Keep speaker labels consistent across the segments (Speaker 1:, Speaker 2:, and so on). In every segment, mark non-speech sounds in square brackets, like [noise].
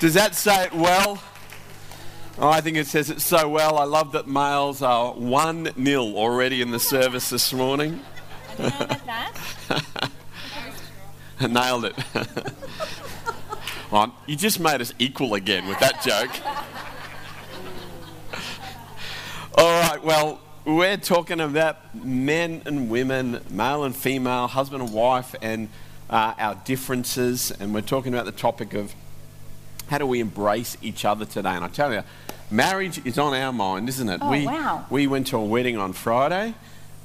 Speaker 1: Does that say it well? Oh, I think it says it so well. I love that males are 1 0 already in the service this morning.
Speaker 2: I. [laughs]
Speaker 1: Nailed it. [laughs] you just made us equal again with that joke. [laughs] All right, well, we're talking about men and women, male and female, husband and wife, and uh, our differences. And we're talking about the topic of how do we embrace each other today. And I tell you, marriage is on our mind, isn't it?
Speaker 2: Oh,
Speaker 1: we,
Speaker 2: wow.
Speaker 1: we went to a wedding on Friday,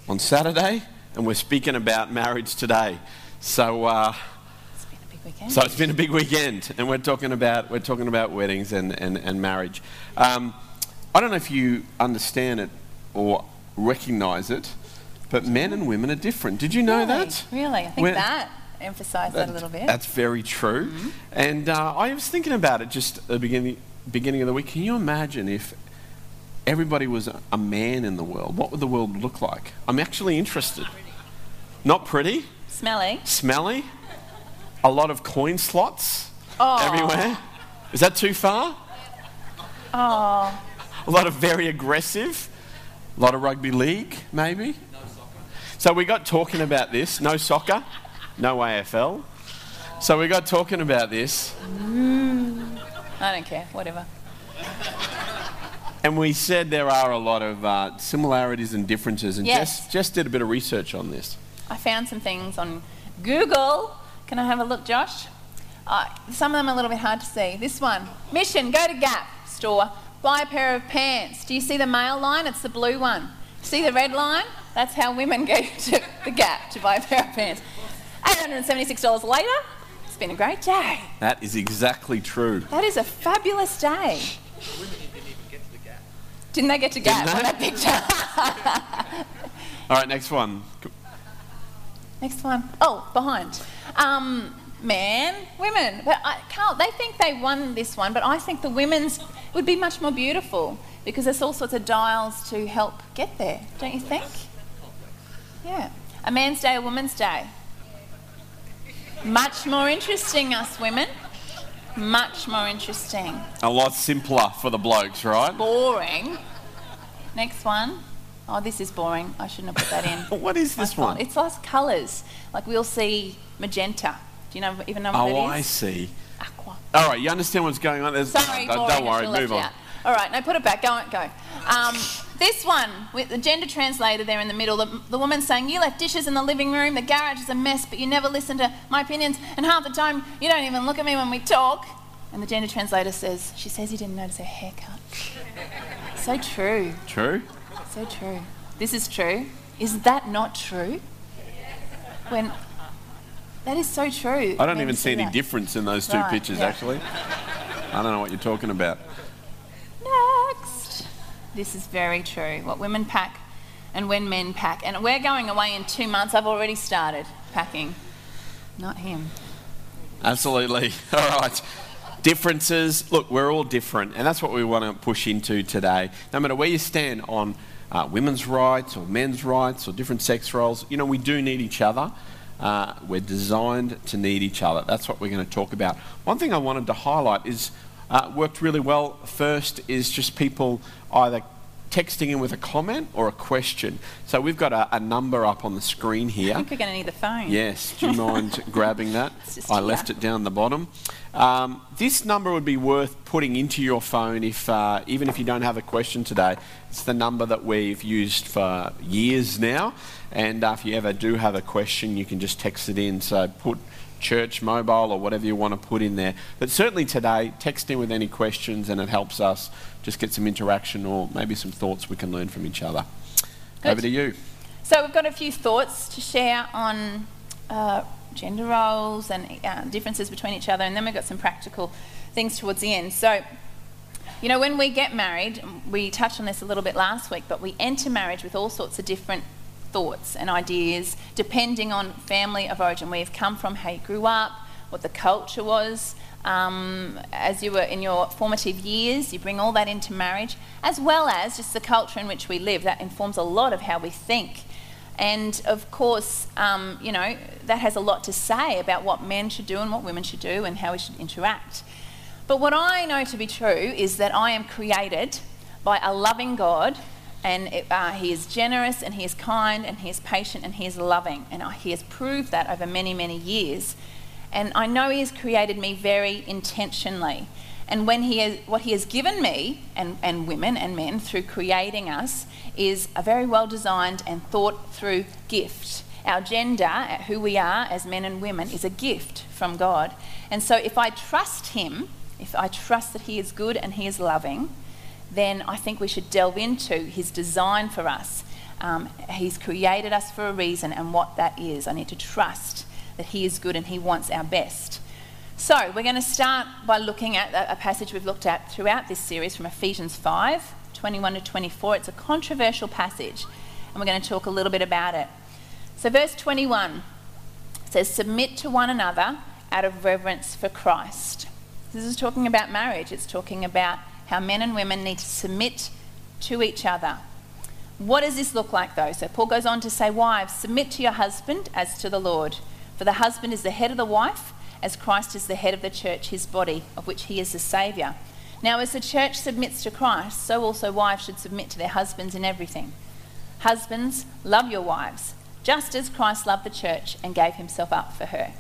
Speaker 1: on Saturday, and we're speaking about marriage today. So, uh,
Speaker 2: It's been a big weekend.
Speaker 1: so it's been a big weekend, and we're talking about we're talking about weddings and and, and marriage. Um, I don't know if you understand it or recognise it, but men and women are different. Did you know
Speaker 2: really?
Speaker 1: that?
Speaker 2: Really? I think
Speaker 1: We're-
Speaker 2: that emphasised that, a little bit.
Speaker 1: That's very true. And uh, I was thinking about it just at the beginning beginning of the week. Can you imagine if everybody was a- a man in the world? What would the world look like? I'm actually interested. Not pretty,
Speaker 2: Smelly.
Speaker 1: smelly, a lot of coin slots
Speaker 2: Oh.
Speaker 1: everywhere. Is that too far?
Speaker 2: Oh.
Speaker 1: A lot of very aggressive, a lot of rugby league, maybe. No soccer. so we got talking about this. No soccer, no AFL. So we got talking about this,
Speaker 2: I don't care. Whatever.
Speaker 1: and we said there are a lot of uh, similarities and differences. And
Speaker 2: Yes.
Speaker 1: Jess, Jess did a bit of research on this.
Speaker 2: I found some things on Google. Can I have a look, Josh? Uh, some of them are a little bit hard to see. This one Mission, go to Gap store, buy a pair of pants. Do you see the male line? It's the blue one. See the red line? That's how women go [laughs] to the Gap to buy a pair of pants. $876 later, it's been a great day.
Speaker 1: That is exactly true.
Speaker 2: That is a fabulous day. Women didn't they get to the Gap
Speaker 1: Didn't they get to gap on
Speaker 2: that picture? [laughs]
Speaker 1: All right, next one.
Speaker 2: Next one. Oh, behind. Um, man, women. But I, Carl, they think they won this one, but I think the women's would be much more beautiful because there's all sorts of dials to help get there, don't you think? Yeah. A man's day, a woman's day. Much more interesting, us women. Much more interesting.
Speaker 1: A lot simpler for the blokes, right?
Speaker 2: Boring. Next one. Oh, this is boring. I shouldn't have put that in. [laughs]
Speaker 1: What is this
Speaker 2: oh,
Speaker 1: one?
Speaker 2: It's lost colours. Like we'll see magenta. Do you know even know what
Speaker 1: Oh,
Speaker 2: that
Speaker 1: I see.
Speaker 2: Aqua.
Speaker 1: All right, you understand what's going on? There's,
Speaker 2: Sorry,
Speaker 1: don't,
Speaker 2: boring.
Speaker 1: don't worry, move on.
Speaker 2: You out. All right, now put it back. Go go. Um, this one with the gender translator there in the middle. The, the woman saying, "You left dishes in the living room. The garage is a mess, but you never listen to my opinions. And half the time, you don't even look at me when we talk." And the gender translator says, "She says you didn't notice her haircut." [laughs] so true.
Speaker 1: True?
Speaker 2: So true. This is true. Is that not true? When that is so true.
Speaker 1: I don't even
Speaker 2: you
Speaker 1: see any
Speaker 2: that.
Speaker 1: difference in those two
Speaker 2: Right,
Speaker 1: pictures,
Speaker 2: yeah.
Speaker 1: actually. I don't know what you're talking about.
Speaker 2: This is very true. What women pack and when men pack. And we're going away in two months. I've already started packing. Not him.
Speaker 1: Absolutely. [laughs] All right. Differences. Look, we're all different, and that's what we want to push into today. No matter where you stand on uh, women's rights or men's rights or different sex roles, you know, we do need each other. Uh, we're designed to need each other. That's what we're going to talk about. One thing I wanted to highlight is uh, worked really well. First is just people either texting in with a comment or a question. So we've got a, a number up on the screen here.
Speaker 2: I think we're going to need the phone.
Speaker 1: Yes, do you mind [laughs] grabbing that? I left it down the bottom. Um, this number would be worth putting into your phone if, uh, even if you don't have a question today. It's the number that we've used for years now, and uh, if you ever do have a question, you can just text it in. So put church mobile or whatever you want to put in there. But certainly today, text in with any questions, and it helps us just get some interaction or maybe some thoughts we can learn from each other.
Speaker 2: Good.
Speaker 1: Over to you.
Speaker 2: So we've got a few thoughts to share on uh, gender roles and uh, differences between each other, and then we've got some practical things towards the end. So, you know, when we get married, we touched on this a little bit last week, but we enter marriage with all sorts of different thoughts and ideas depending on family of origin, where you've come from, how you grew up, what the culture was. Um, as you were in your formative years, you bring all that into marriage, as well as just the culture in which we live. That informs a lot of how we think. And of course, um, you know, that has a lot to say about what men should do and what women should do and how we should interact. But what I know to be true is that I am created by a loving God, and it, uh, He is generous, and He is kind, and He is patient, and He is loving. And He has proved that over many, many years. And I know He has created me very intentionally. And when he has, what He has given me, and, and women and men, through creating us, is a very well designed and thought through gift. Our gender, who we are as men and women, is a gift from God. And so if I trust Him, if I trust that He is good and He is loving, then I think we should delve into His design for us. Um, he's created us for a reason, and what that is. I need to trust that He is good and He wants our best. So, we're going to start by looking at a passage we've looked at throughout this series from Ephesians 5 21 to 24. It's a controversial passage, and we're going to talk a little bit about it. So, verse 21 says, Submit to one another out of reverence for Christ. This is talking about marriage, it's talking about how men and women need to submit to each other. What does this look like, though? So, Paul goes on to say, Wives, submit to your husband as to the Lord. For the husband is the head of the wife, as Christ is the head of the church, his body, of which he is the Saviour. Now, as the church submits to Christ, so also wives should submit to their husbands in everything. Husbands, love your wives, just as Christ loved the church and gave himself up for her.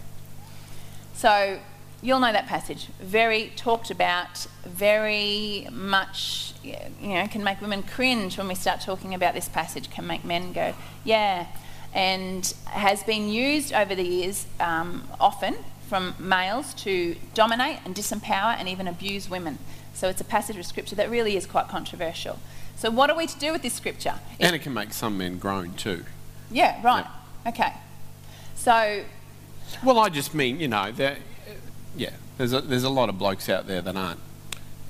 Speaker 2: So, you'll know that passage. Very talked about, very much, you know, can make women cringe when we start talking about this passage, can make men go, yeah, and has been used over the years um, often from males to dominate and disempower and even abuse women. So it's a passage of scripture that really is quite controversial. So, what are we to do with this scripture?
Speaker 1: And it can make some men groan too.
Speaker 2: Yeah, right. Okay. So.
Speaker 1: Well, I just mean, you know, that yeah, there's a, there's a lot of blokes out there that aren't,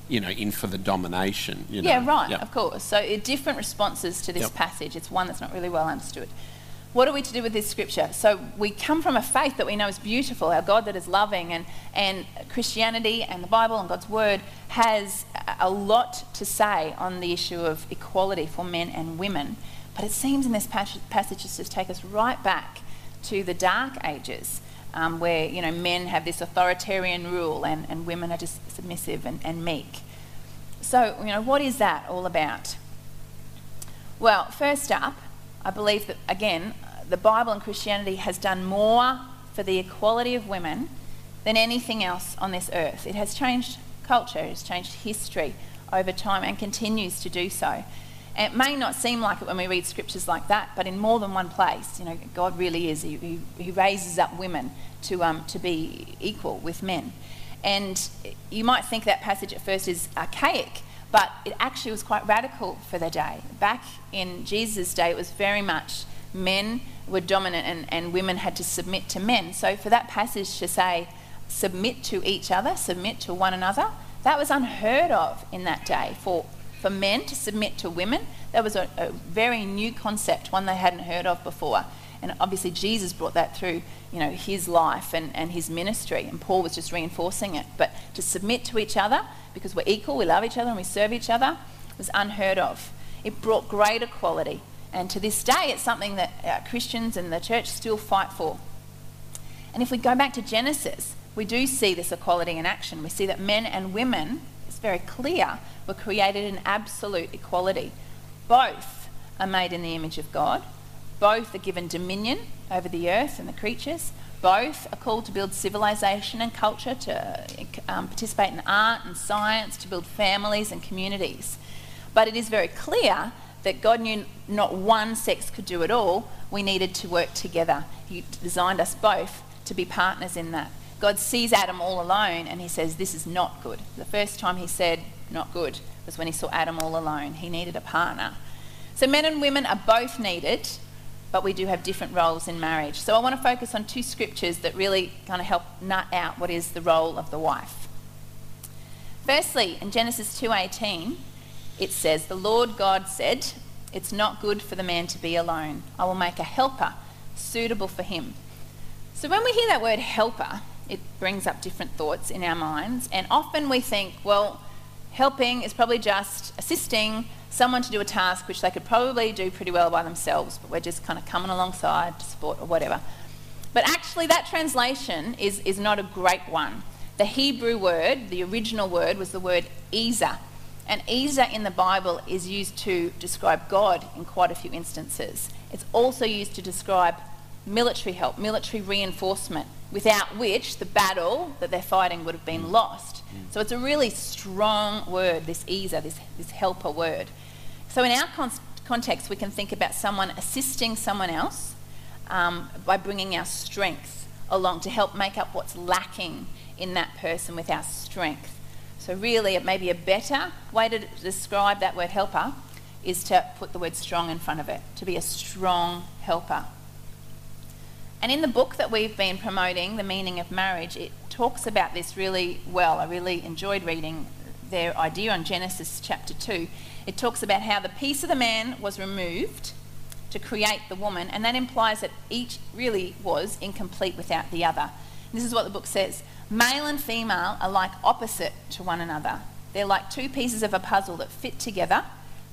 Speaker 1: you know, in for the domination. You know?
Speaker 2: Yeah, right,
Speaker 1: Yep.
Speaker 2: of course. So uh, different responses to this
Speaker 1: Yep.
Speaker 2: passage. It's one that's not really well understood. What are we to do with this scripture? So we come from a faith that we know is beautiful, our God that is loving, and, and Christianity and the Bible and God's Word has a- lot to say on the issue of equality for men and women. But it seems in this pas- passage to just take us right back to the dark ages um, where you know men have this authoritarian rule and, and women are just submissive and, and meek. So, you know, what is that all about? Well, first up, I believe that, again, the Bible and Christianity has done more for the equality of women than anything else on this earth. It has changed culture, it has changed history over time and continues to do so. And it may not seem like it when we read scriptures like that, but in more than one place, you know, God really is. He, he, he raises up women to, um, to be equal with men. And you might think that passage at first is archaic, but it actually was quite radical for the day. Back in Jesus' day, it was very much men were dominant and, and women had to submit to men. So for that passage to say, submit to each other, submit to one another, that was unheard of in that day. For, for men to submit to women, that was a, a very new concept, one they hadn't heard of before. And obviously Jesus brought that through, you know, his life and, and his ministry, and Paul was just reinforcing it. But to submit to each other, because we're equal, we love each other and we serve each other, was unheard of. It brought great equality. And to this day, it's something that uh, Christians and the church still fight for. And if we go back to Genesis, we do see this equality in action. We see that men and women, it's very clear, were created in absolute equality. Both are made in the image of God. Both are given dominion over the earth and the creatures. Both are called to build civilization and culture, to um, participate in art and science, to build families and communities. But it is very clear that God knew not one sex could do it all. We needed to work together. He designed us both to be partners in that. God sees Adam all alone and he says, This is not good. The first time he said, Not good, was when he saw Adam all alone. He needed a partner. So men and women are both needed, but we do have different roles in marriage. So I want to focus on two scriptures that really kind of help nut out what is the role of the wife. Firstly, in Genesis 2:18, it says, "The Lord God said, it's not good for the man to be alone. I will make a helper suitable for him." So when we hear that word helper, it brings up different thoughts in our minds, and often we think, well, helping is probably just assisting someone to do a task which they could probably do pretty well by themselves, but we're just kind of coming alongside to support or whatever. But actually, that translation is, is not a great one. The Hebrew word, the original word, was the word Ezer. And Ezer in the Bible is used to describe God in quite a few instances. It's also used to describe military help, military reinforcement, without which the battle that they're fighting would have been lost. So it's a really strong word, this Ezer, this, this helper word. So in our con- context, we can think about someone assisting someone else um, by bringing our strength along to help make up what's lacking in that person with our strength. So, really, it may be a better way to describe that word helper is to put the word strong in front of it, to be a strong helper. And in the book that we've been promoting, The Meaning of Marriage, it talks about this really well. I really enjoyed reading their idea on Genesis chapter 2. It talks about how the piece of the man was removed to create the woman, and that implies that each really was incomplete without the other. And this is what the book says Male and female are like opposite to one another. They're like two pieces of a puzzle that fit together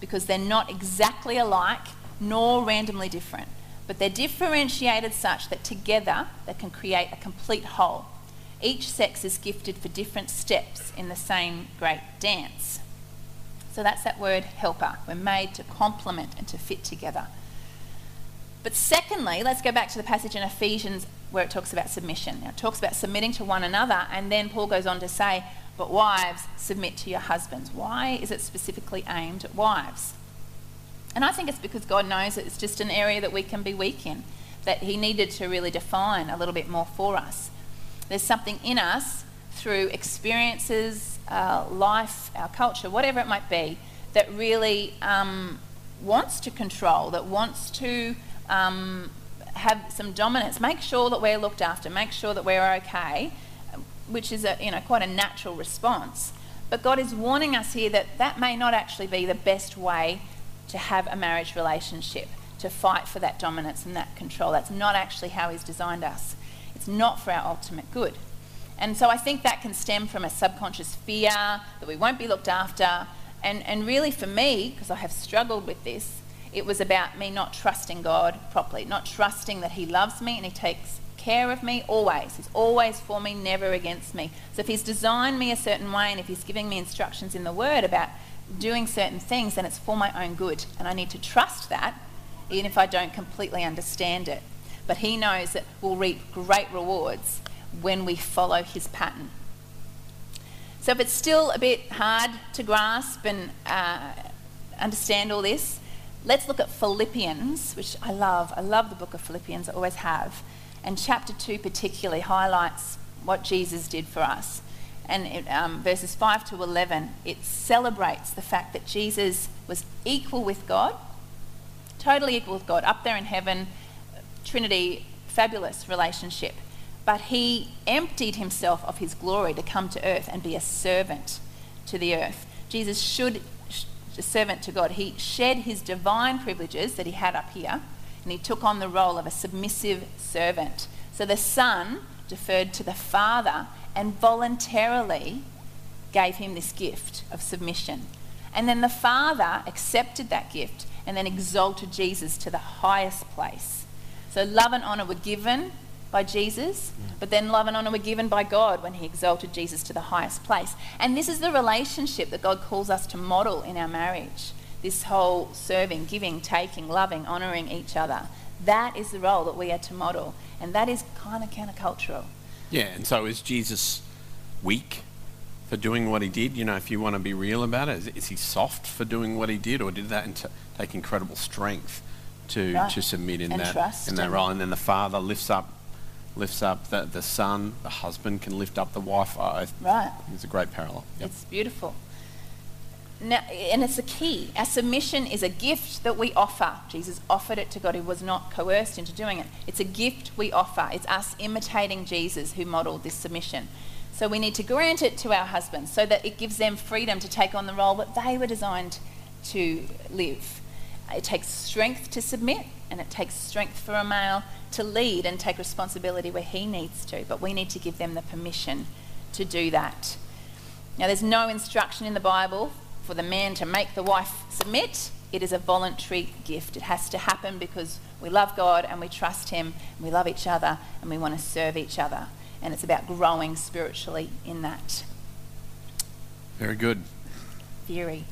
Speaker 2: because they're not exactly alike nor randomly different, but they're differentiated such that together they can create a complete whole. Each sex is gifted for different steps in the same great dance. So that's that word helper. We're made to complement and to fit together. But secondly, let's go back to the passage in Ephesians where it talks about submission. Now, it talks about submitting to one another, and then Paul goes on to say, But wives, submit to your husbands. Why is it specifically aimed at wives? And I think it's because God knows it's just an area that we can be weak in, that He needed to really define a little bit more for us. There's something in us through experiences, uh, life, our culture, whatever it might be, that really um, wants to control, that wants to um, have some dominance. Make sure that we're looked after. Make sure that we're okay, which is a, you know quite a natural response. But God is warning us here that that may not actually be the best way to have a marriage relationship, to fight for that dominance and that control. That's not actually how He's designed us. It's not for our ultimate good. And so I think that can stem from a subconscious fear that we won't be looked after. And, and really, for me, because I have struggled with this, it was about me not trusting God properly, not trusting that He loves me and He takes care of me always. He's always for me, never against me. So if He's designed me a certain way and if He's giving me instructions in the Word about doing certain things, then it's for my own good. And I need to trust that, even if I don't completely understand it. But He knows that we'll reap great rewards when we follow His pattern. So if it's still a bit hard to grasp and uh, understand all this, Let's look at Philippians, which I love. I love the book of Philippians, I always have. And chapter 2 particularly highlights what Jesus did for us. And it, um, verses 5 to 11, it celebrates the fact that Jesus was equal with God, totally equal with God, up there in heaven, Trinity, fabulous relationship. But he emptied himself of his glory to come to earth and be a servant to the earth. Jesus should a servant to God. He shed his divine privileges that he had up here and he took on the role of a submissive servant. So the Son deferred to the Father and voluntarily gave him this gift of submission. And then the Father accepted that gift and then exalted Jesus to the highest place. So love and honour were given by Jesus, mm. but then love and honor were given by God when He exalted Jesus to the highest place. And this is the relationship that God calls us to model in our marriage this whole serving, giving, taking, loving, honoring each other. That is the role that we are to model, and that is kind of countercultural.
Speaker 1: Yeah, and so is Jesus weak for doing what he did? You know, if you want to be real about it, is, is he soft for doing what he did, or did that t- take incredible strength to, right. to submit in
Speaker 2: and
Speaker 1: that in that role? And then the Father lifts up lifts up the, the son, the husband can lift up the wife. I,
Speaker 2: right.
Speaker 1: It's a great parallel.
Speaker 2: Yep. It's beautiful. And it's a key. Our submission is a gift that we offer. Jesus offered it to God. He was not coerced into doing it. It's a gift we offer. It's us imitating Jesus who modeled this submission. So we need to grant it to our husbands so that it gives them freedom to take on the role that they were designed to live. It takes strength to submit, and it takes strength for a male to lead and take responsibility where he needs to, but we need to give them the permission to do that. Now, there's no instruction in the Bible for the man to make the wife submit. It is a voluntary gift. It has to happen because we love God and we trust Him, and we love each other, and we want to serve each other. and it's about growing spiritually in that.
Speaker 1: Very good.
Speaker 2: Theory.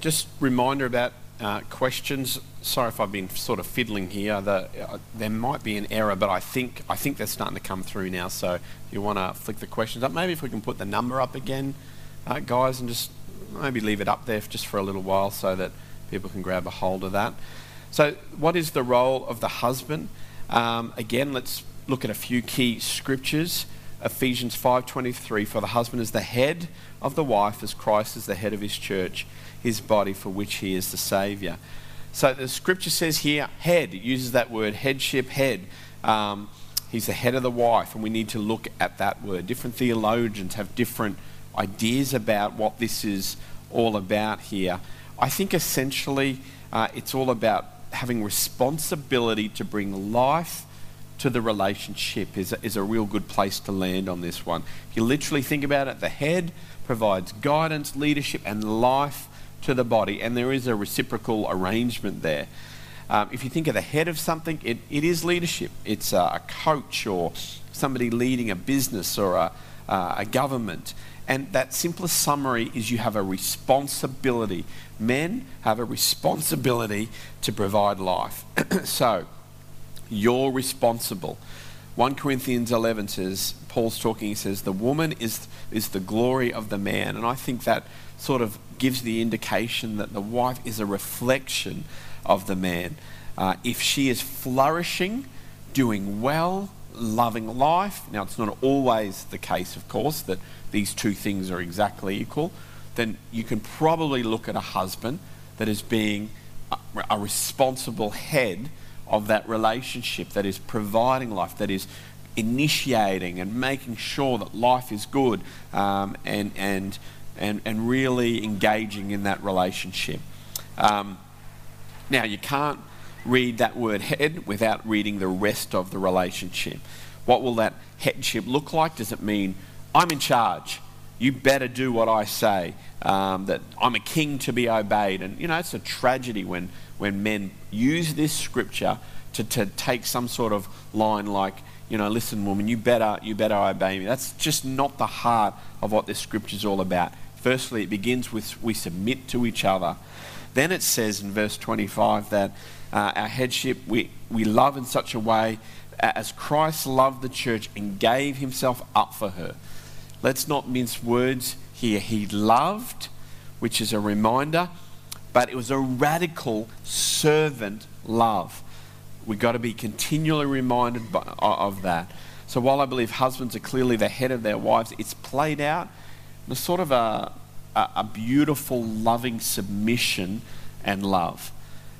Speaker 1: Just reminder about uh, questions. Sorry if I've been sort of fiddling here. The, uh, there might be an error, but I think I think they're starting to come through now. So if you want to flick the questions up, maybe if we can put the number up again, uh, guys, and just maybe leave it up there just for a little while so that people can grab a hold of that. So, what is the role of the husband? Um, again, let's look at a few key scriptures. Ephesians 5:23 for the husband is the head of the wife as Christ is the head of his church, his body for which he is the savior. So the scripture says here head. It uses that word headship head. Um, he's the head of the wife and we need to look at that word. Different theologians have different ideas about what this is all about here. I think essentially uh, it's all about having responsibility to bring life to the relationship is a, is a real good place to land on this one. If you literally think about it, the head provides guidance, leadership, and life to the body, and there is a reciprocal arrangement there. Um, if you think of the head of something, it, it is leadership. It's a, a coach or somebody leading a business or a, uh, a government. And that simplest summary is you have a responsibility. Men have a responsibility to provide life. [clears throat] so, you're responsible. 1 Corinthians 11 says, Paul's talking, he says, the woman is, is the glory of the man. And I think that sort of gives the indication that the wife is a reflection of the man. Uh, if she is flourishing, doing well, loving life, now it's not always the case, of course, that these two things are exactly equal, then you can probably look at a husband that is being a, a responsible head of that relationship, that is providing life, that is initiating and making sure that life is good um, and, and, and, and really engaging in that relationship. Um, now, you can't read that word head without reading the rest of the relationship. What will that headship look like? Does it mean I'm in charge. You better do what I say. Um, that I'm a king to be obeyed. And, you know, it's a tragedy when, when men use this scripture to, to take some sort of line like, you know, listen, woman, you better, you better obey me. That's just not the heart of what this scripture is all about. Firstly, it begins with we submit to each other. Then it says in verse 25 that uh, our headship we, we love in such a way as Christ loved the church and gave himself up for her. Let's not mince words here. He loved, which is a reminder, but it was a radical servant love. We've got to be continually reminded by, of that. So while I believe husbands are clearly the head of their wives, it's played out in a sort of a, a, a beautiful, loving submission and love.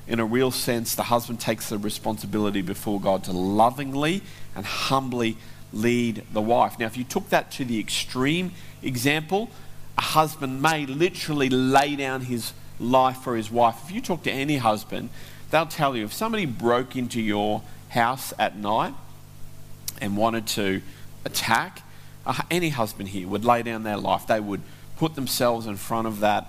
Speaker 1: In a real sense, the husband takes the responsibility before God to lovingly and humbly lead the wife. Now, if you took that to the extreme example, a husband may literally lay down his life for his wife. If you talk to any husband, they'll tell you if somebody broke into your house at night and wanted to attack, uh, any husband here would lay down their life. They would put themselves in front of that,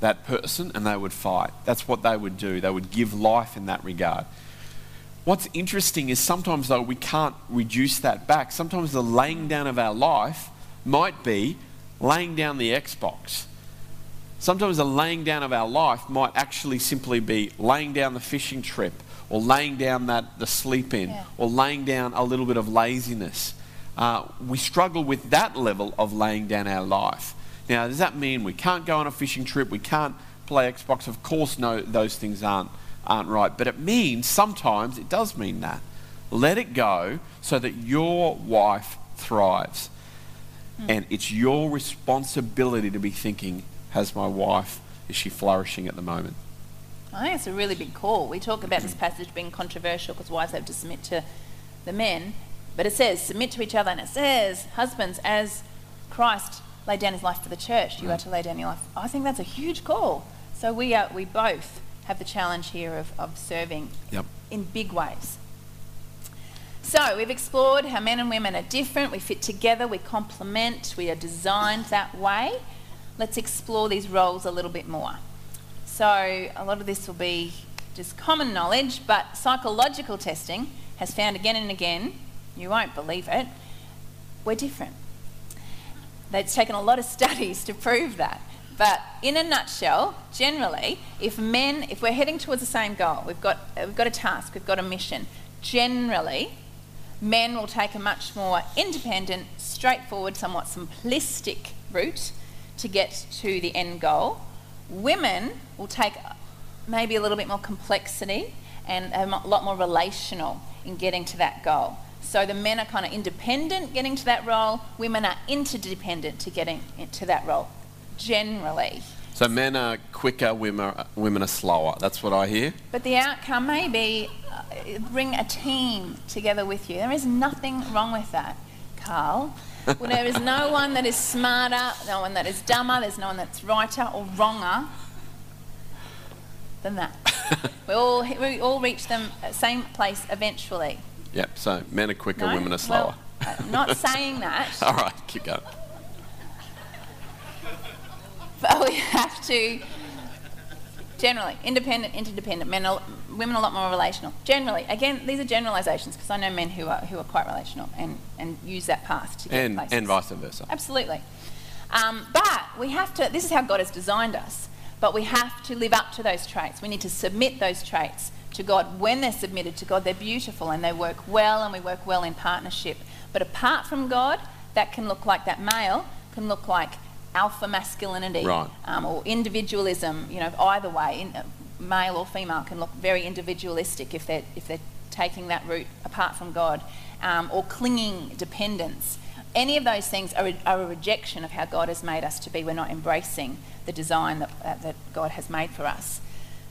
Speaker 1: that person and they would fight. That's what they would do. They would give life in that regard. What's interesting is sometimes, though, we can't reduce that back. Sometimes the laying down of our life might be laying down the Xbox. Sometimes the laying down of our life might actually simply be laying down the fishing trip or laying down that the sleep in yeah. or laying down a little bit of laziness. Uh, we struggle with that level of laying down our life. Now, does that mean we can't go on a fishing trip? We can't play Xbox? Of course, no, those things aren't aren't right. But it means sometimes it does mean that. Let it go so that your wife thrives. Mm. And it's your responsibility to be thinking, has my wife, is she flourishing at the moment?
Speaker 2: I think it's a really big call. We talk about this passage being controversial because wives have to submit to the men, but it says submit to each other, and it says husbands, as Christ laid down his life for the church, you mm. are to lay down your life. I think that's a huge call. So we are, we both have the challenge here of, of serving
Speaker 1: yep.
Speaker 2: in big ways. So we've explored how men and women are different, we fit together, we complement, we are designed that way. Let's explore these roles a little bit more. So a lot of this will be just common knowledge, but psychological testing has found again and again, you won't believe it, we're different. It's taken a lot of [laughs] studies to prove that. But in a nutshell, generally, if men, if we're heading towards the same goal, we've got, we've got a task, we've got a mission, generally, men will take a much more independent, straightforward, somewhat simplistic route to get to the end goal. Women will take maybe a little bit more complexity and a lot more relational in getting to that goal. So the men are kind of independent getting to that role, women are interdependent to getting to that role, generally.
Speaker 1: So men are quicker, women are, women are slower. That's what I hear.
Speaker 2: But the outcome may be uh, bring a team together with you. There is nothing wrong with that, Carl. well, there is no one that is smarter, no one that is dumber, there's no one that's righter or wronger than that. [laughs] we all we all reach the same place eventually.
Speaker 1: Yep. So men are quicker, no? women are slower.
Speaker 2: Well, I'm not saying that. [laughs]
Speaker 1: all right, keep going. [laughs]
Speaker 2: But we have to generally independent, interdependent. Men, are, women are a lot more relational. Generally, again, these are generalisations because I know men who are who are quite relational and and use that path to get
Speaker 1: and,
Speaker 2: places.
Speaker 1: And vice versa.
Speaker 2: Absolutely. Um, but we have to. This is how God has designed us. But we have to live up to those traits. We need to submit those traits to God. When they're submitted to God, they're beautiful and they work well, and we work well in partnership. But apart from God, that can look like that male can look like alpha masculinity
Speaker 1: right.
Speaker 2: um, or individualism. You know, either way, in, uh, male or female can look very individualistic if they're if they're taking that route apart from God, um, or clinging dependence. Any of those things are a, are a rejection of how God has made us to be. We're not embracing the design that, uh, that God has made for us.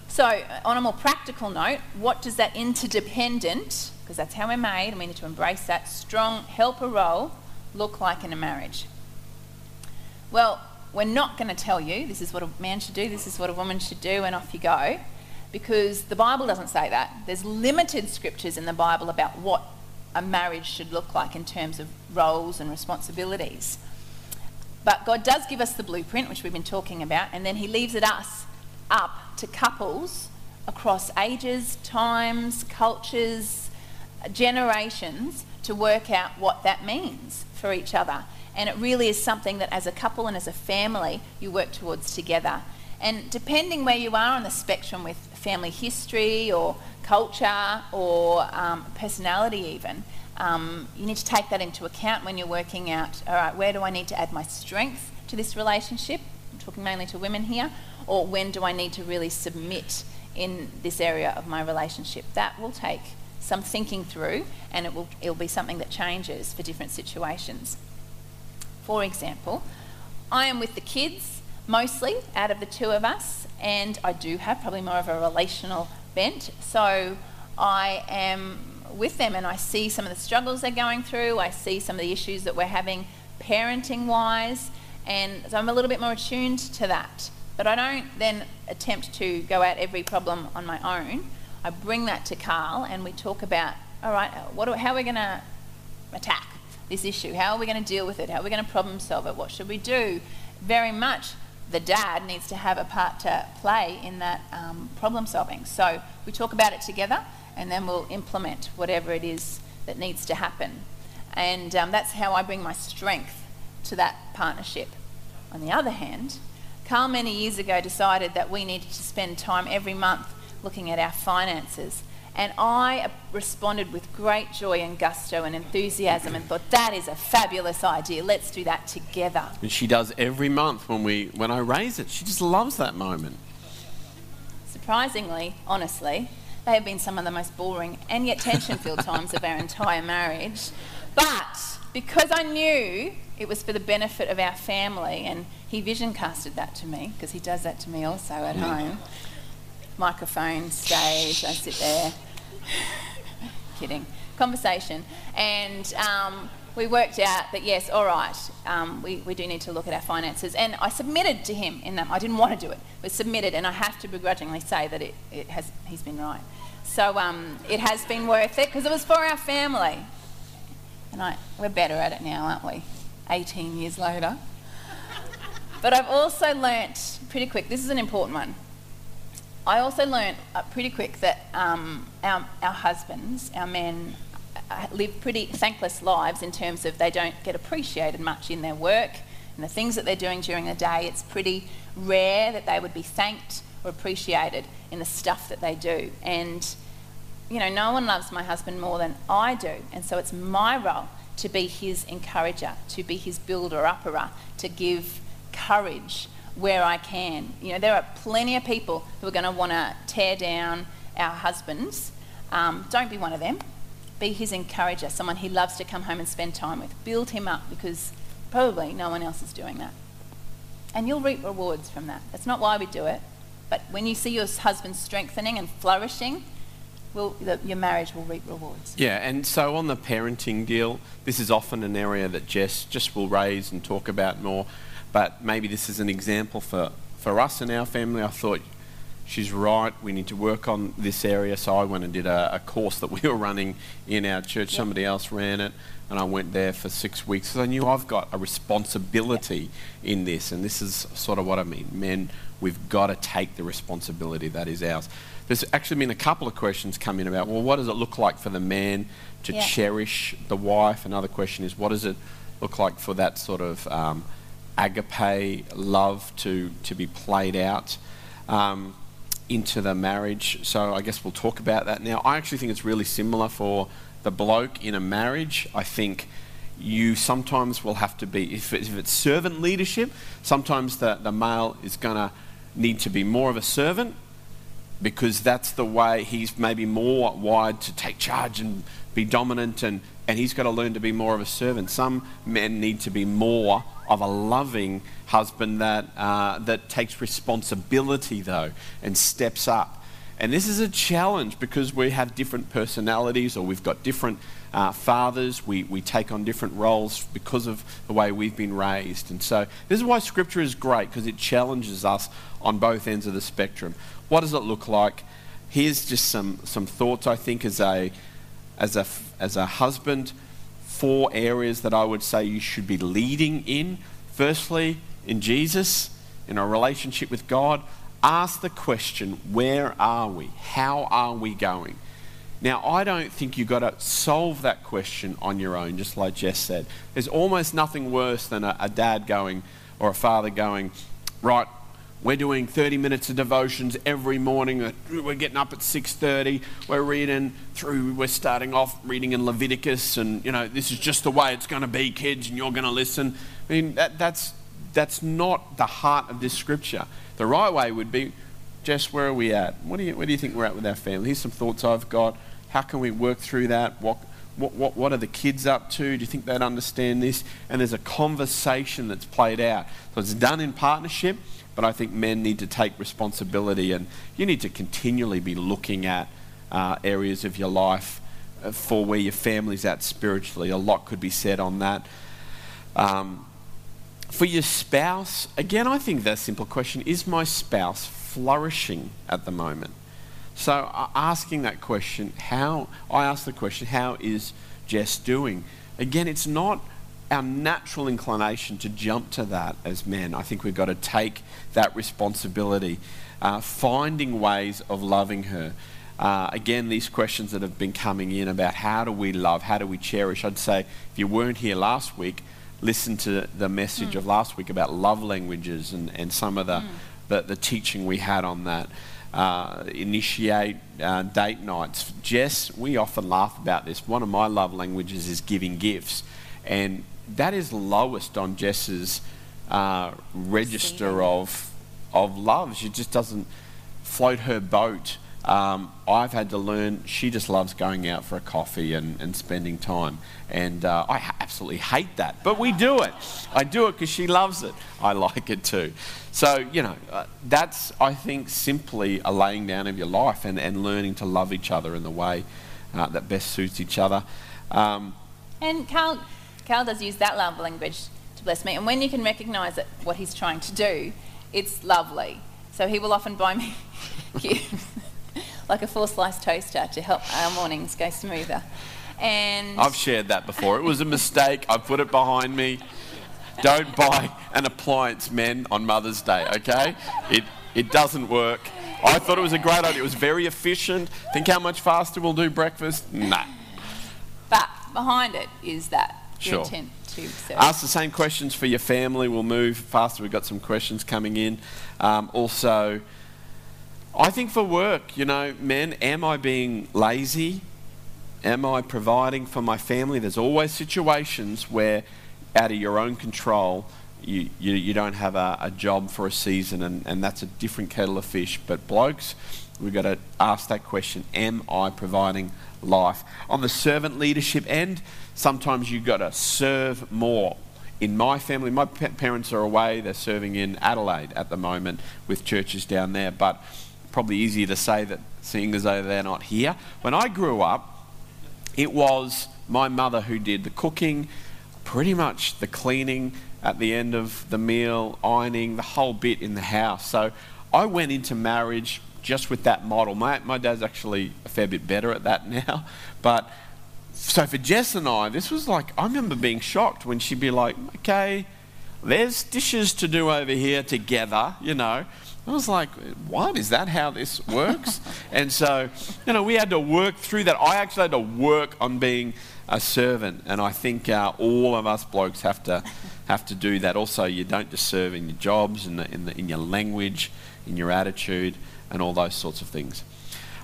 Speaker 2: So, on a more practical note, what does that interdependent, because that's how we're made, and we need to embrace that strong helper role, look like in a marriage? Well, we're not going to tell you this is what a man should do, this is what a woman should do, and off you go, because the Bible doesn't say that. There's limited scriptures in the Bible about what a marriage should look like in terms of roles and responsibilities. But God does give us the blueprint, which we've been talking about, and then He leaves it us up to couples across ages, times, cultures, generations to work out what that means for each other. And it really is something that as a couple and as a family you work towards together. And depending where you are on the spectrum with family history or culture or um, personality, even, um, you need to take that into account when you're working out all right, where do I need to add my strength to this relationship? I'm talking mainly to women here. Or when do I need to really submit in this area of my relationship? That will take some thinking through and it will it'll be something that changes for different situations. For example, I am with the kids mostly out of the two of us, and I do have probably more of a relational bent. So I am with them and I see some of the struggles they're going through, I see some of the issues that we're having parenting wise, and so I'm a little bit more attuned to that. But I don't then attempt to go at every problem on my own. I bring that to Carl and we talk about, all right, what, how are we going to attack this issue? How are we going to deal with it? How are we going to problem solve it? What should we do? Very much the dad needs to have a part to play in that um, problem solving. So we talk about it together and then we'll implement whatever it is that needs to happen. And um, that's how I bring my strength to that partnership. On the other hand, Carl many years ago decided that we needed to spend time every month looking at our finances. And I responded with great joy and gusto and enthusiasm and thought, that is a fabulous idea. Let's do that together.
Speaker 1: And she does every month when, we, when I raise it. She just loves that moment.
Speaker 2: Surprisingly, honestly, they have been some of the most boring and yet tension filled [laughs] times of our entire marriage. But because I knew it was for the benefit of our family, and he vision casted that to me, because he does that to me also at mm. home. Microphone, stage, I sit there. [laughs] Kidding. Conversation. And um, we worked out that yes, all right, um, we, we do need to look at our finances. And I submitted to him in that. I didn't want to do it, but submitted, and I have to begrudgingly say that it, it has, he's been right. So um, it has been worth it because it was for our family. And I, we're better at it now, aren't we? 18 years later. But I've also learnt pretty quick, this is an important one. I also learnt uh, pretty quick that um, our, our husbands, our men, uh, live pretty thankless lives in terms of they don't get appreciated much in their work and the things that they're doing during the day. It's pretty rare that they would be thanked or appreciated in the stuff that they do. And, you know, no one loves my husband more than I do. And so it's my role to be his encourager, to be his builder upperer, to give courage where I can. You know, there are plenty of people who are going to want to tear down our husbands. Um, don't be one of them. Be his encourager, someone he loves to come home and spend time with. Build him up because probably no one else is doing that. And you'll reap rewards from that. That's not why we do it. But when you see your husband strengthening and flourishing, will, the, your marriage will reap rewards.
Speaker 1: Yeah, and so on the parenting deal, this is often an area that Jess just will raise and talk about more. But maybe this is an example for, for us and our family. I thought she's right. We need to work on this area. So I went and did a, a course that we were running in our church. Yep. Somebody else ran it, and I went there for six weeks. So I knew I've got a responsibility yep. in this, and this is sort of what I mean. Men, we've got to take the responsibility that is ours. There's actually been a couple of questions come in about, well, what does it look like for the man to yep. cherish the wife? Another question is, what does it look like for that sort of um, agape love to, to be played out um, into the marriage. So I guess we'll talk about that now. I actually think it's really similar for the bloke in a marriage. I think you sometimes will have to be, if, if it's servant leadership, sometimes the, the male is going to need to be more of a servant because that's the way he's maybe more wired to take charge and be dominant and, and he's got to learn to be more of a servant. Some men need to be more of a loving husband that, uh, that takes responsibility, though, and steps up. And this is a challenge because we have different personalities or we've got different uh, fathers. We, we take on different roles because of the way we've been raised. And so, this is why Scripture is great because it challenges us on both ends of the spectrum. What does it look like? Here's just some, some thoughts, I think, as a, as, a, as a husband four areas that I would say you should be leading in. Firstly, in Jesus, in our relationship with God, ask the question, where are we? How are we going? Now, I don't think you've got to solve that question on your own, just like Jess said. There's almost nothing worse than a, a dad going or a father going, right, we're doing 30 minutes of devotions every morning. We're getting up at 6:30. We're reading through. We're starting off reading in Leviticus, and you know this is just the way it's going to be, kids, and you're going to listen. I mean that, that's that's not the heart of this scripture. The right way would be, Jess, where are we at? What do you where do you think we're at with our family? Here's some thoughts I've got. How can we work through that? What what, what, what, are the kids up to? Do you think they'd understand this? And there's a conversation that's played out. So it's done in partnership. But I think men need to take responsibility and you need to continually be looking at uh, areas of your life uh, for where your family's at spiritually. A lot could be said on that. Um, for your spouse, again, I think that simple question is my spouse flourishing at the moment? So, uh, asking that question, how, I ask the question, how is Jess doing? Again, it's not our natural inclination to jump to that as men. I think we've got to take that responsibility, uh, finding ways of loving her. Uh, again, these questions that have been coming in about how do we love, how do we cherish. I'd say if you weren't here last week, listen to the message mm. of last week about love languages and, and some of the, mm. the, the, teaching we had on that. Uh, initiate uh, date nights. Jess, we often laugh about this. One of my love languages is giving gifts. And that is lowest on Jess's uh, register of, of love. She just doesn't float her boat. Um, I've had to learn she just loves going out for a coffee and, and spending time. And uh, I absolutely hate that. But we do it. I do it because she loves it. I like it too. So, you know, uh, that's, I think, simply a laying down of your life and, and learning to love each other in the way uh, that best suits each other. Um,
Speaker 2: and Carl, Cal does use that love language to bless me. And when you can recognize that what he's trying to do, it's lovely. So he will often buy me [laughs] like a four slice toaster to help our mornings go smoother. And
Speaker 1: I've shared that before. It was a mistake. I put it behind me. Don't buy an appliance, men, on Mother's Day, okay? It, it doesn't work. I thought it was a great idea. It was very efficient. Think how much faster we'll do breakfast? Nah.
Speaker 2: But behind it is that
Speaker 1: Sure.
Speaker 2: intent to serve.
Speaker 1: Ask the same questions for your family. We'll move faster. We've got some questions coming in. Um, also, I think for work, you know, men, am I being lazy? Am I providing for my family? There's always situations where, out of your own control, you, you, you don't have a, a job for a season, and, and that's a different kettle of fish. But, blokes, we've got to ask that question Am I providing life? On the servant leadership end, sometimes you've got to serve more. In my family, my pa- parents are away, they're serving in Adelaide at the moment with churches down there, but probably easier to say that seeing as though they're not here. When I grew up, it was my mother who did the cooking, pretty much the cleaning at the end of the meal, ironing, the whole bit in the house. So I went into marriage just with that model. My, my dad's actually a fair bit better at that [laughs] now. But so for Jess and I, this was like, I remember being shocked when she'd be like, okay, there's dishes to do over here together, you know. I was like, what? Is that how this works? [laughs] and so, you know, we had to work through that. I actually had to work on being a servant, and I think uh, all of us blokes have to have to do that. Also, you don't just serve in your jobs, in, the, in, the, in your language, in your attitude, and all those sorts of things.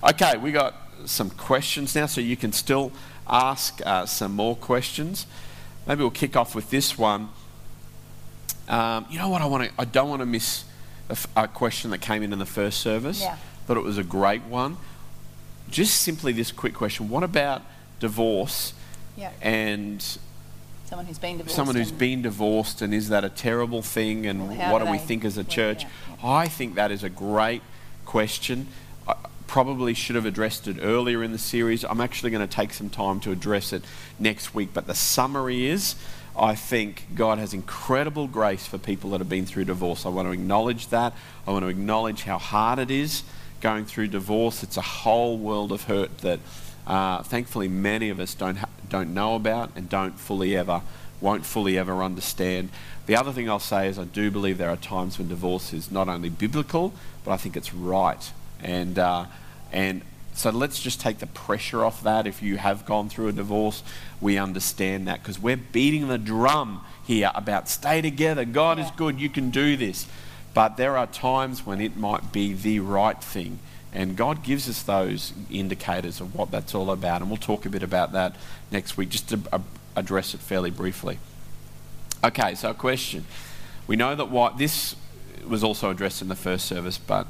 Speaker 1: Okay, we got some questions now, so you can still ask uh, some more questions. Maybe we'll kick off with this one. Um, you know what? I want to. I don't want to miss a, f- a question that came in in the first service.
Speaker 2: Yeah.
Speaker 1: Thought it was a great one. Just simply this quick question: What about divorce
Speaker 2: yeah.
Speaker 1: and
Speaker 2: Someone who's been divorced.
Speaker 1: someone who's
Speaker 2: and-
Speaker 1: been divorced, and is that a terrible thing? And
Speaker 2: Well,
Speaker 1: what
Speaker 2: do
Speaker 1: do we think as a church?
Speaker 2: out?
Speaker 1: I think that is a great question. Probably should have addressed it earlier in the series. I'm actually going to take some time to address it next week. But the summary is I think God has incredible grace for people that have been through divorce. I want to acknowledge that. I want to acknowledge how hard it is going through divorce. It's a whole world of hurt that uh, thankfully many of us don't, ha- don't know about and don't fully ever, won't fully ever understand. The other thing I'll say is I do believe there are times when divorce is not only biblical, but I think it's right. And, uh, and so let's just take the pressure off that. If you have gone through a divorce, we understand that because we're beating the drum here about stay together. God is good. You can do this. But there are times when it might be the right thing. And God gives us those indicators of what that's all about. And we'll talk a bit about that next week, just to address it fairly briefly. Okay, so a question. We know that this was also addressed in the first service, but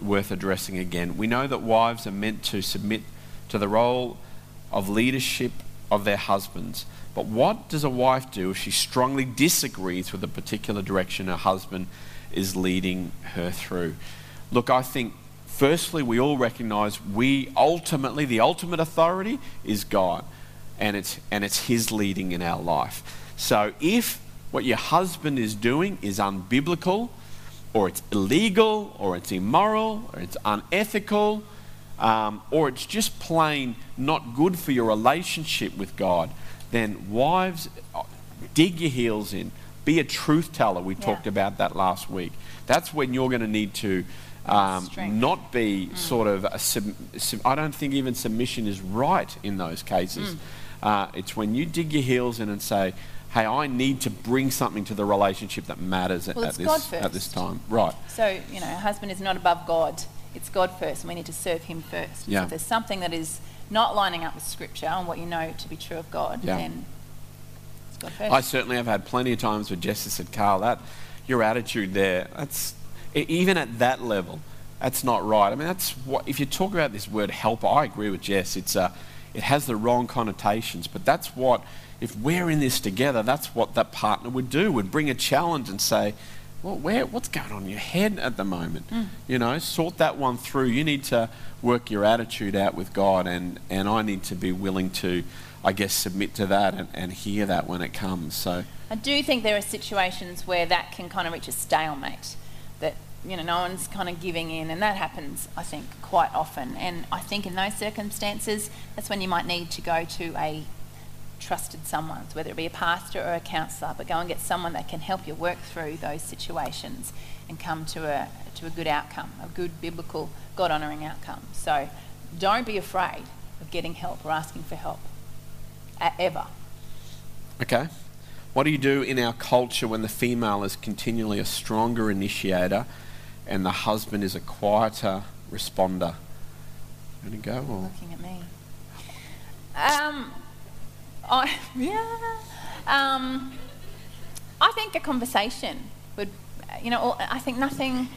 Speaker 1: worth addressing again. We know that wives are meant to submit to the role of leadership of their husbands. But what does a wife do if she strongly disagrees with the particular direction her husband is leading her through? Look, I think firstly we all recognize we ultimately the ultimate authority is God and it's and it's his leading in our life. So if what your husband is doing is unbiblical or it's illegal or it's immoral or it's unethical um, or it's just plain not good for your relationship with God, then wives, uh, dig your heels in. Be a truth teller. We
Speaker 2: Yeah.
Speaker 1: talked about that last week. That's when you're going to need to um, not be sort of a sub, sub, I don't think even submission is right in those cases. Uh, it's when you dig your heels in and say, "Hey, I need to bring something to the relationship that matters at,
Speaker 2: Well,
Speaker 1: at this at this time." Right.
Speaker 2: So, you know, a husband is not above God. It's God first, and we need to serve Him first. So
Speaker 1: Yeah.
Speaker 2: if there's something that is not lining up with Scripture and what you know to be true of God,
Speaker 1: Yeah.
Speaker 2: then it's God first.
Speaker 1: I certainly have had plenty of times where Jess has said, Carl, that your attitude there, that's even at that level, that's not right. I mean, that's what if you talk about this word helper, I agree with Jess. It's uh, it has the wrong connotations, but that's what if we're in this together, that's what that partner would do. Would bring a challenge and say, well, where, what's going on in your head at the moment? Mm. You know, sort that one through. You need to work your attitude out with God, and, and I need to be willing to, I guess, submit to that and, and hear that when it comes. So,
Speaker 2: I do think there are situations where that can kind of reach a stalemate, that you know no one's kind of giving in, and that happens, I think, quite often. And I think in those circumstances, that's when you might need to go to a trusted someone, whether it be a pastor or a counsellor, but go and get someone that can help you work through those situations and come to a to a good outcome, a good biblical, God honouring outcome. So don't be afraid of getting help or asking for help. ever.
Speaker 1: Okay. What do you do in our culture when the female is continually a stronger initiator and the husband is a quieter responder? Going to go or?
Speaker 2: Looking at me. Um, I, [laughs] yeah. Um, I think a conversation would, you know, I think nothing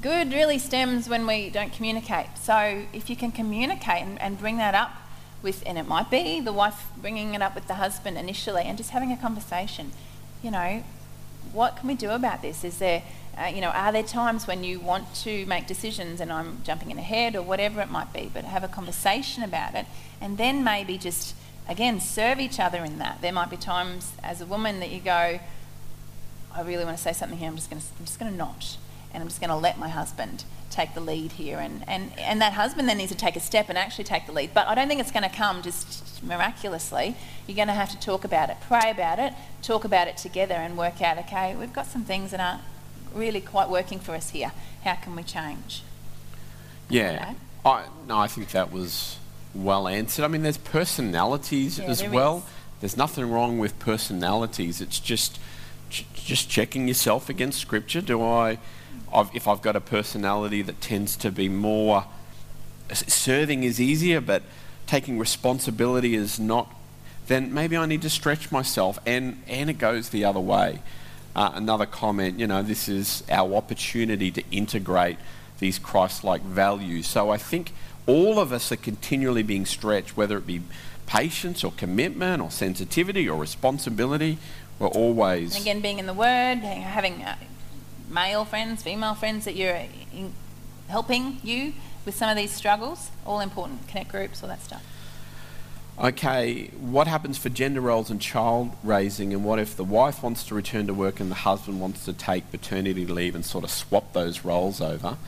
Speaker 2: good really stems when we don't communicate. So if you can communicate and, and bring that up with, and it might be the wife bringing it up with the husband initially and just having a conversation, you know, what can we do about this? Is there, uh, you know, are there times when you want to make decisions and I'm jumping in ahead or whatever it might be, but have a conversation about it and then maybe just, again, serve each other in that. There might be times as a woman that you go, I really want to say something here, I'm just going to, I'm just going to not and I'm just going to let my husband take the lead here. And, and, and that husband then needs to take a step and actually take the lead. But I don't think it's going to come just miraculously. You're going to have to talk about it, pray about it, talk about it together, and work out okay, we've got some things that aren't really quite working for us here. How can we change?
Speaker 1: Yeah. I, no, I think that was well answered. I mean, there's personalities
Speaker 2: Yeah,
Speaker 1: as
Speaker 2: there
Speaker 1: well.
Speaker 2: is.
Speaker 1: There's nothing wrong with personalities. It's just ch- just checking yourself against Scripture. Do I, I've, if I've got a personality that tends to be more serving is easier, but taking responsibility is not, then maybe I need to stretch myself. And and it goes the other way. Uh, another comment. You know, this is our opportunity to integrate these Christ-like values. So I think all of us are continually being stretched, whether it be patience or commitment or sensitivity or responsibility. We're always
Speaker 2: And again, being in the Word, having uh, male friends, female friends that you're in, helping you with some of these struggles, all important. Connect groups, all that stuff.
Speaker 1: Okay, what happens for gender roles and child raising, and what if the wife wants to return to work and the husband wants to take paternity leave and sort of swap those roles over?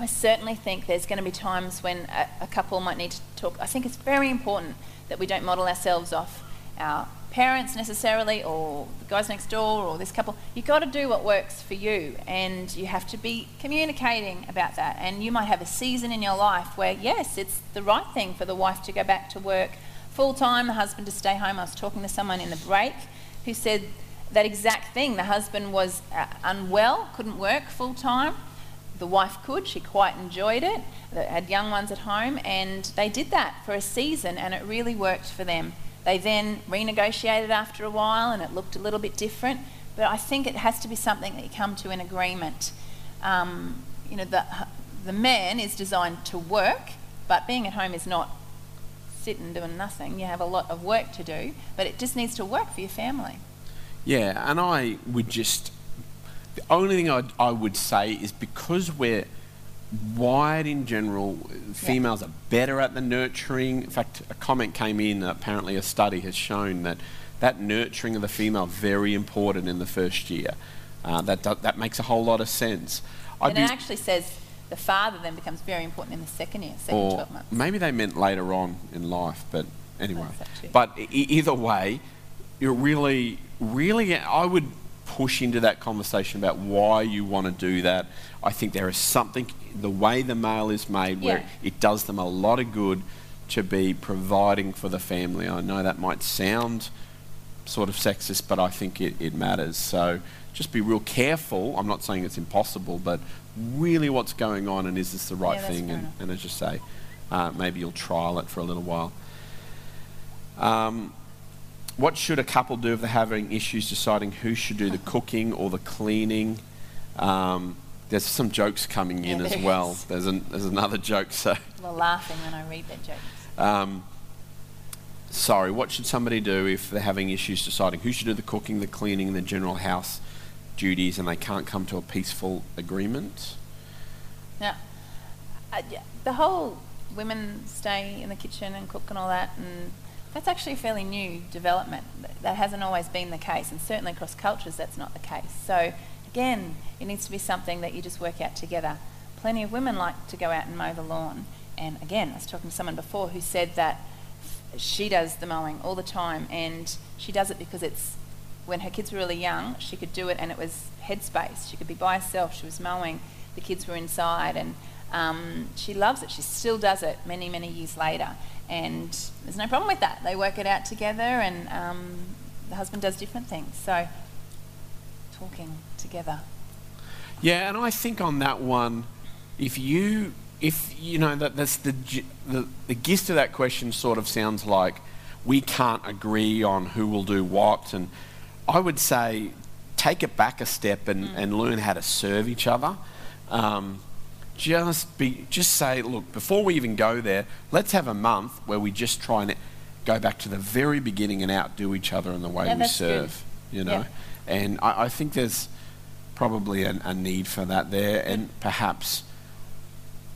Speaker 2: I certainly think there's going to be times when a, a couple might need to talk. I think it's very important that we don't model ourselves off our parents necessarily or the guys next door or this couple. You've got to do what works for you and you have to be communicating about that. And you might have a season in your life where, yes, it's the right thing for the wife to go back to work full time, the husband to stay home. I was talking to someone in the break who said that exact thing. The husband was uh, unwell, couldn't work full time. The wife could, she quite enjoyed it. They had young ones at home, and they did that for a season, and it really worked for them. They then renegotiated after a while, and it looked a little bit different. But I think it has to be something that you come to an agreement. Um, you know, the, the man is designed to work, but being at home is not sitting doing nothing. You have a lot of work to do, but it just needs to work for your family.
Speaker 1: Yeah, and I would just. The only thing I'd, I would say is because we're wired in general, females are better at the nurturing. In fact, a comment came in, that apparently, a study has shown that that nurturing of the female very important in the first year. Uh, that, do- that makes a whole lot of sense. I'd
Speaker 2: and it actually says the father then becomes very important in the second year, second
Speaker 1: or
Speaker 2: 12 months.
Speaker 1: maybe they meant later on in life, but anyway.
Speaker 2: That.
Speaker 1: But e- either way, you're really, really, I would push into that conversation about why you want to do that. I think there is something, the way the male is made, where
Speaker 2: Yeah.
Speaker 1: it does them a lot of good to be providing for the family. I know that might sound sort of sexist, but I think it, it matters. So just be real careful. I'm not saying it's impossible, but really what's going on and is this the right
Speaker 2: Yeah,
Speaker 1: thing? And, and as you say, uh, maybe you'll trial it for a little while. Um, what should a couple do if they're having issues deciding who should do the cooking or the cleaning? Um, there's some jokes coming in
Speaker 2: Yeah,
Speaker 1: as well.
Speaker 2: is.
Speaker 1: There's, an, there's another joke. So
Speaker 2: we're laughing when I read that joke.
Speaker 1: um, sorry, what should somebody do if they're having issues deciding who should do the cooking, the cleaning, the general house duties, and they can't come to a peaceful agreement?
Speaker 2: Now, uh, yeah, the whole women stay in the kitchen and cook and all that, and that's actually a fairly new development. That hasn't always been the case, and certainly across cultures that's not the case. So, again, it needs to be something that you just work out together. Plenty of women like to go out and mow the lawn, and again, I was talking to someone before who said that she does the mowing all the time, and she does it because it's when her kids were really young, she could do it and it was headspace. She could be by herself, she was mowing, the kids were inside, and um, she loves it. She still does it many, many years later. And there's no problem with that. They work it out together, and um, the husband does different things. So, talking together.
Speaker 1: Yeah, and I think on that one, if you, if you know that that's the, the the gist of that question sort of sounds like we can't agree on who will do what, and I would say take it back a step and, mm. and learn how to serve each other. Um, just be just say, look, before we even go there, let's have a month where we just try and go back to the very beginning and outdo each other in the way
Speaker 2: yeah,
Speaker 1: we serve. Good. You know, yeah. and I, I, think there's probably a, a need for that there, and perhaps.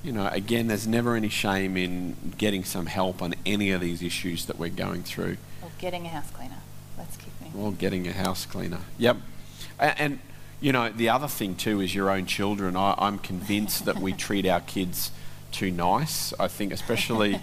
Speaker 1: You know, again, there's never any shame in getting some help on any of these issues that we're going through.
Speaker 2: Or getting a house cleaner. Let's keep moving.
Speaker 1: Or getting a house cleaner. Yep. and, and you know, the other thing too is your own children. I, I'm convinced that we treat our kids too nice. I think, especially,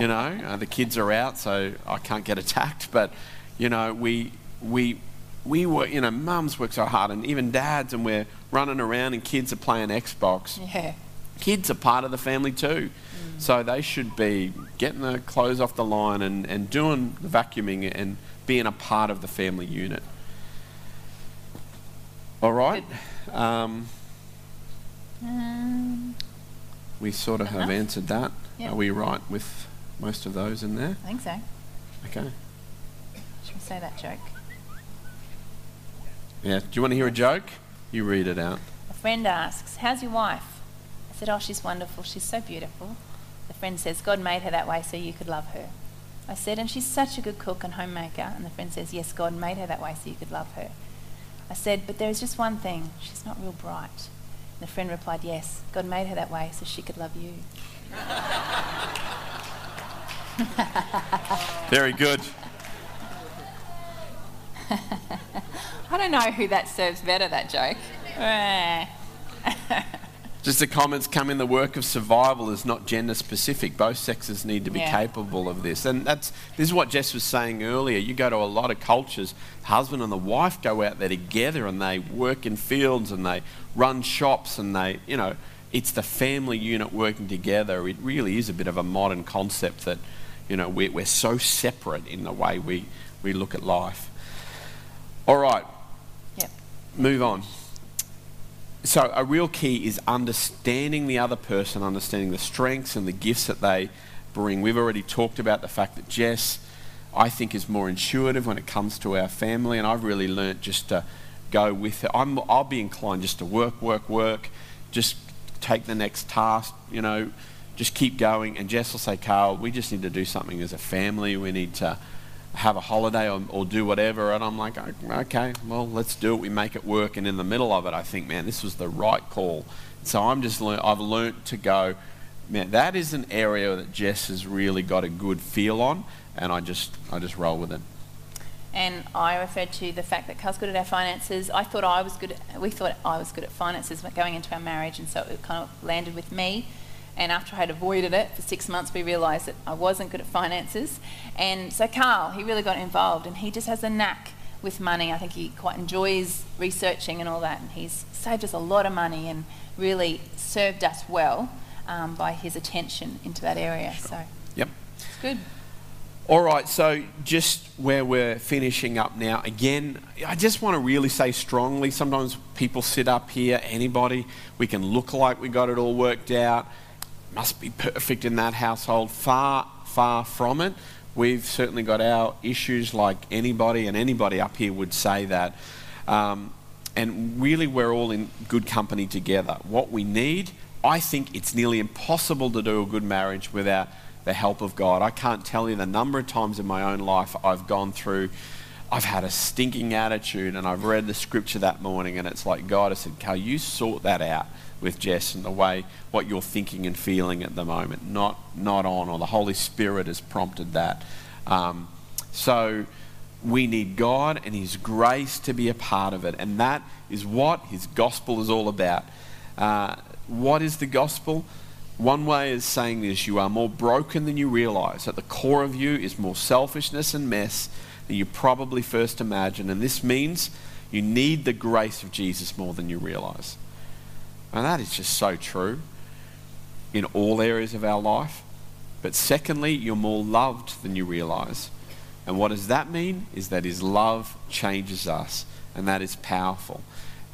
Speaker 1: you know, uh, the kids are out, so I can't get attacked. But, you know, we we we work. You know, mums work so hard, and even dads, and we're running around, and kids are playing Xbox.
Speaker 2: Yeah.
Speaker 1: Kids are part of the family too, mm. so they should be getting the clothes off the line and, and doing the vacuuming and being a part of the family unit. All right. Um, um, we sort of have answered that. Yep. Are we right with most of those in there?
Speaker 2: I think so.
Speaker 1: Okay.
Speaker 2: Should we say that joke?
Speaker 1: Yeah. Do you want to hear a joke? You read it out.
Speaker 2: A friend asks, How's your wife? I said, Oh, she's wonderful. She's so beautiful. The friend says, God made her that way so you could love her. I said, And she's such a good cook and homemaker. And the friend says, Yes, God made her that way so you could love her. I said, But there is just one thing. She's not real bright. And the friend replied, Yes, God made her that way so she could love you. [laughs]
Speaker 1: Very good. [laughs]
Speaker 2: I don't know who that serves better, that joke. [laughs]
Speaker 1: Just the comments come in the work of survival is not gender specific. Both sexes need to be yeah. capable of this. And that's this is what Jess was saying earlier. You go to a lot of cultures, husband and the wife go out there together and they work in fields and they run shops and they, you know, it's the family unit working together. It really is a bit of a modern concept that, you know, we're, we're so separate in the way we, we look at life. All right.
Speaker 2: Yep.
Speaker 1: Move on so a real key is understanding the other person, understanding the strengths and the gifts that they bring. We've already talked about the fact that Jess, I think, is more intuitive when it comes to our family, and I've really learnt just to go with it. I'm, I'll be inclined just to work, work, work, just take the next task, you know, just keep going. And Jess will say, Carl, we just need to do something as a family. We need to have a holiday or, or, do whatever. And I'm like, oh, okay, well, let's do it. We make it work. And in the middle of it, I think, man, this was the right call. So I'm just, learn, I've learnt to go, man, that is an area that Jess has really got a good feel on. And I just, I just roll with it.
Speaker 2: And I referred to the fact that Carl's good at our finances. I thought I was good. At, we thought I was good at finances going into our marriage, and so it kind of landed with me. And after I had avoided it for six months, we realised that I wasn't good at finances. And so Carl, he really got involved, and he just has a knack with money. I think he quite enjoys researching and all that, and he's saved us a lot of money and really served us well um, by his attention into that area. Sure. So,
Speaker 1: yep,
Speaker 2: it's good.
Speaker 1: All right, so just where we're finishing up now, again, I just want to really say strongly sometimes people sit up here, anybody, we can look like we got it all worked out must be perfect in that household. Far, far from it. We've certainly got our issues like anybody, and anybody up here would say that. Um, and really, we're all in good company together. What we need, I think it's nearly impossible to do a good marriage without the help of God. I can't tell you the number of times in my own life I've gone through, I've had a stinking attitude, and I've read the scripture that morning, and it's like God has said, Carl, you sort that out with Jess and the way what you're thinking and feeling at the moment, not not on, or the Holy Spirit has prompted that. Um, so we need God and His grace to be a part of it, and that is what His gospel is all about. Uh, what is the gospel? One way is saying this you are more broken than you realize. At the core of you is more selfishness and mess than you probably first imagined. And this means you need the grace of Jesus more than you realize. And that is just so true in all areas of our life. But secondly, you're more loved than you realize. And what does that mean? Is that His love changes us, and that is powerful.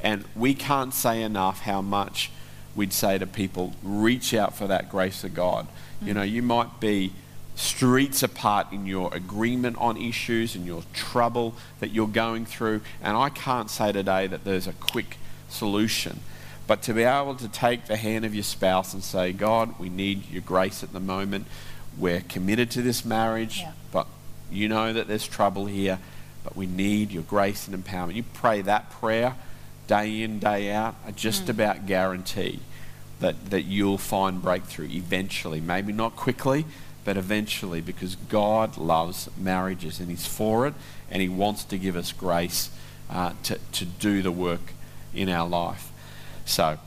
Speaker 1: And we can't say enough how much we'd say to people reach out for that grace of God. Mm-hmm. You know, you might be streets apart in your agreement on issues and your trouble that you're going through. And I can't say today that there's a quick solution. But to be able to take the hand of your spouse and say, God, we need your grace at the moment. We're committed to this marriage, yeah. but you know that there's trouble here, but we need your grace and empowerment. You pray that prayer day in, day out. I just mm. about guarantee that, that you'll find breakthrough eventually. Maybe not quickly, but eventually because God loves marriages and He's for it and He wants to give us grace uh, to, to do the work in our life. So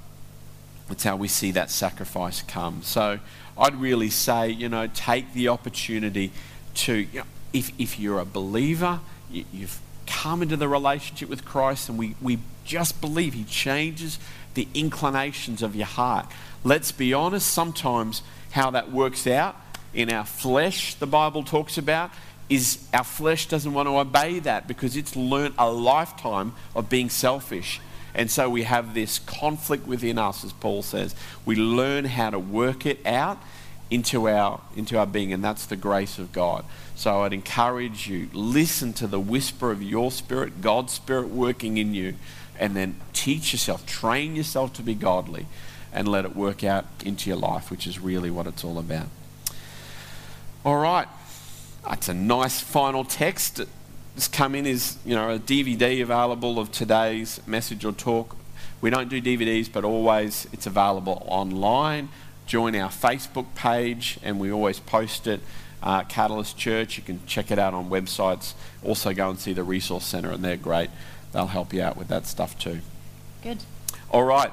Speaker 1: that's how we see that sacrifice come. So I'd really say, you know, take the opportunity to, you know, if, if you're a believer, you, you've come into the relationship with Christ and we, we just believe He changes the inclinations of your heart. Let's be honest, sometimes how that works out in our flesh, the Bible talks about, is our flesh doesn't want to obey that because it's learnt a lifetime of being selfish. And so we have this conflict within us, as Paul says. We learn how to work it out into our, into our being, and that's the grace of God. So I'd encourage you, listen to the whisper of your spirit, God's spirit working in you, and then teach yourself, train yourself to be godly, and let it work out into your life, which is really what it's all about. All right. That's a nice final text has come in is you know a DVD available of today's message or talk. We don't do DVDs, but always it's available online. Join our Facebook page, and we always post it. Uh, Catalyst Church, you can check it out on websites. Also, go and see the Resource Centre, and they're great. They'll help you out with that stuff too.
Speaker 2: Good.
Speaker 1: All right.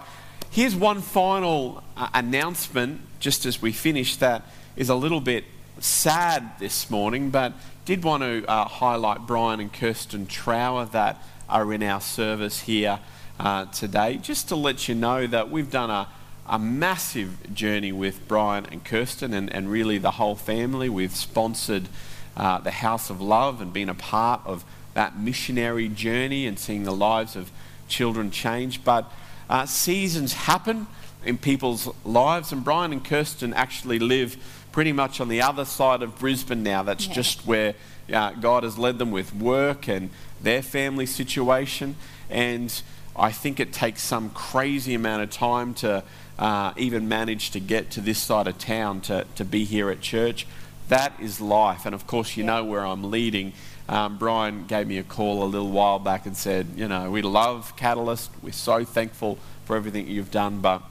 Speaker 1: Here's one final uh, announcement, just as we finish, that is a little bit sad this morning, but did want to uh, highlight Brian and Kirsten Trower that are in our service here uh, today, just to let you know that we've done a, a massive journey with Brian and Kirsten and, and really the whole family. We've sponsored uh, the House of Love and been a part of that missionary journey and seeing the lives of children change. But uh, seasons happen in people's lives, and Brian and Kirsten actually live pretty much on the other side of Brisbane now. That's yeah. just where uh, God has led them with work and their family situation. And I think it takes some crazy amount of time to uh, even manage to get to this side of town to, to be here at church. That is life. And of course, you yeah. know where I'm leading. Um, Brian gave me a call a little while back and said, You know, we love Catalyst. We're so thankful for everything you've done, but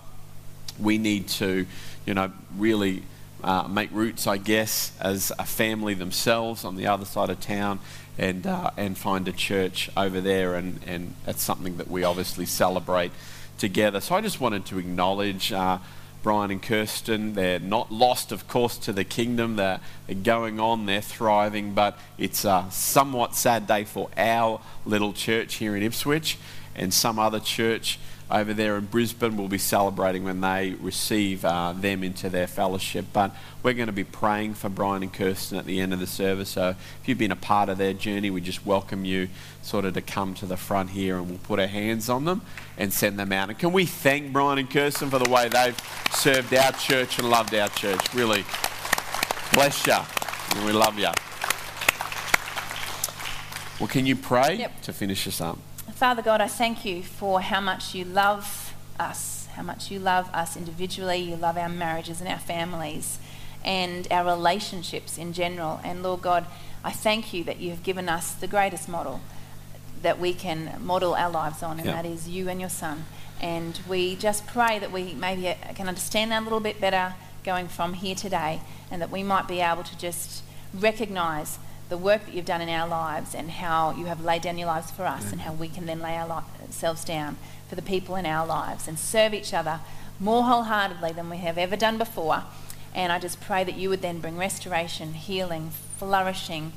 Speaker 1: we need to, you know, really uh, make roots, I guess, as a family themselves on the other side of town and, uh, and find a church over there. And, and that's something that we obviously celebrate together. So I just wanted to acknowledge uh, Brian and Kirsten. They're not lost, of course, to the kingdom. They're, they're going on, they're thriving, but it's a somewhat sad day for our little church here in Ipswich and some other church over there in Brisbane We'll be celebrating when they receive uh, them into their fellowship. But we're going to be praying for Brian and Kirsten at the end of the service. So if you've been a part of their journey, we just welcome you sort of to come to the front here and we'll put our hands on them and send them out. And can we thank Brian and Kirsten for the way they've served our church and loved our church? Really, bless you. And we love you. Well, can you pray yep. to finish us up?
Speaker 2: Father God, I thank you for how much you love us, how much you love us individually, you love our marriages and our families and our relationships in general. And Lord God, I thank you that you have given us the greatest model that we can model our lives on, and that is you and your son. And we just pray that we maybe can understand that a little bit better going from here today, and that we might be able to just recognize the work that you've done in our lives and how you have laid down your lives for us and how we can then lay ourselves down for the people in our lives and serve each other more wholeheartedly than we have ever done before. And I just pray that you would then bring restoration, healing, flourishing,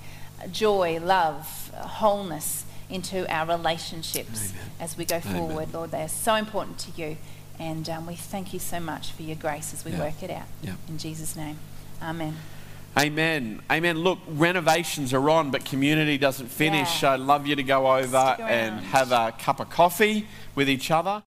Speaker 2: joy, love, wholeness into our relationships Amen. as we go Amen. forward, Lord. They are so important to you. And um, we thank you so much for your grace as we yeah. work it out. Yeah. In Jesus' name. Amen.
Speaker 1: Amen. Amen. Look, renovations are on, but community doesn't finish.
Speaker 2: Yeah.
Speaker 1: I'd love you to go over and have a cup of coffee with each other.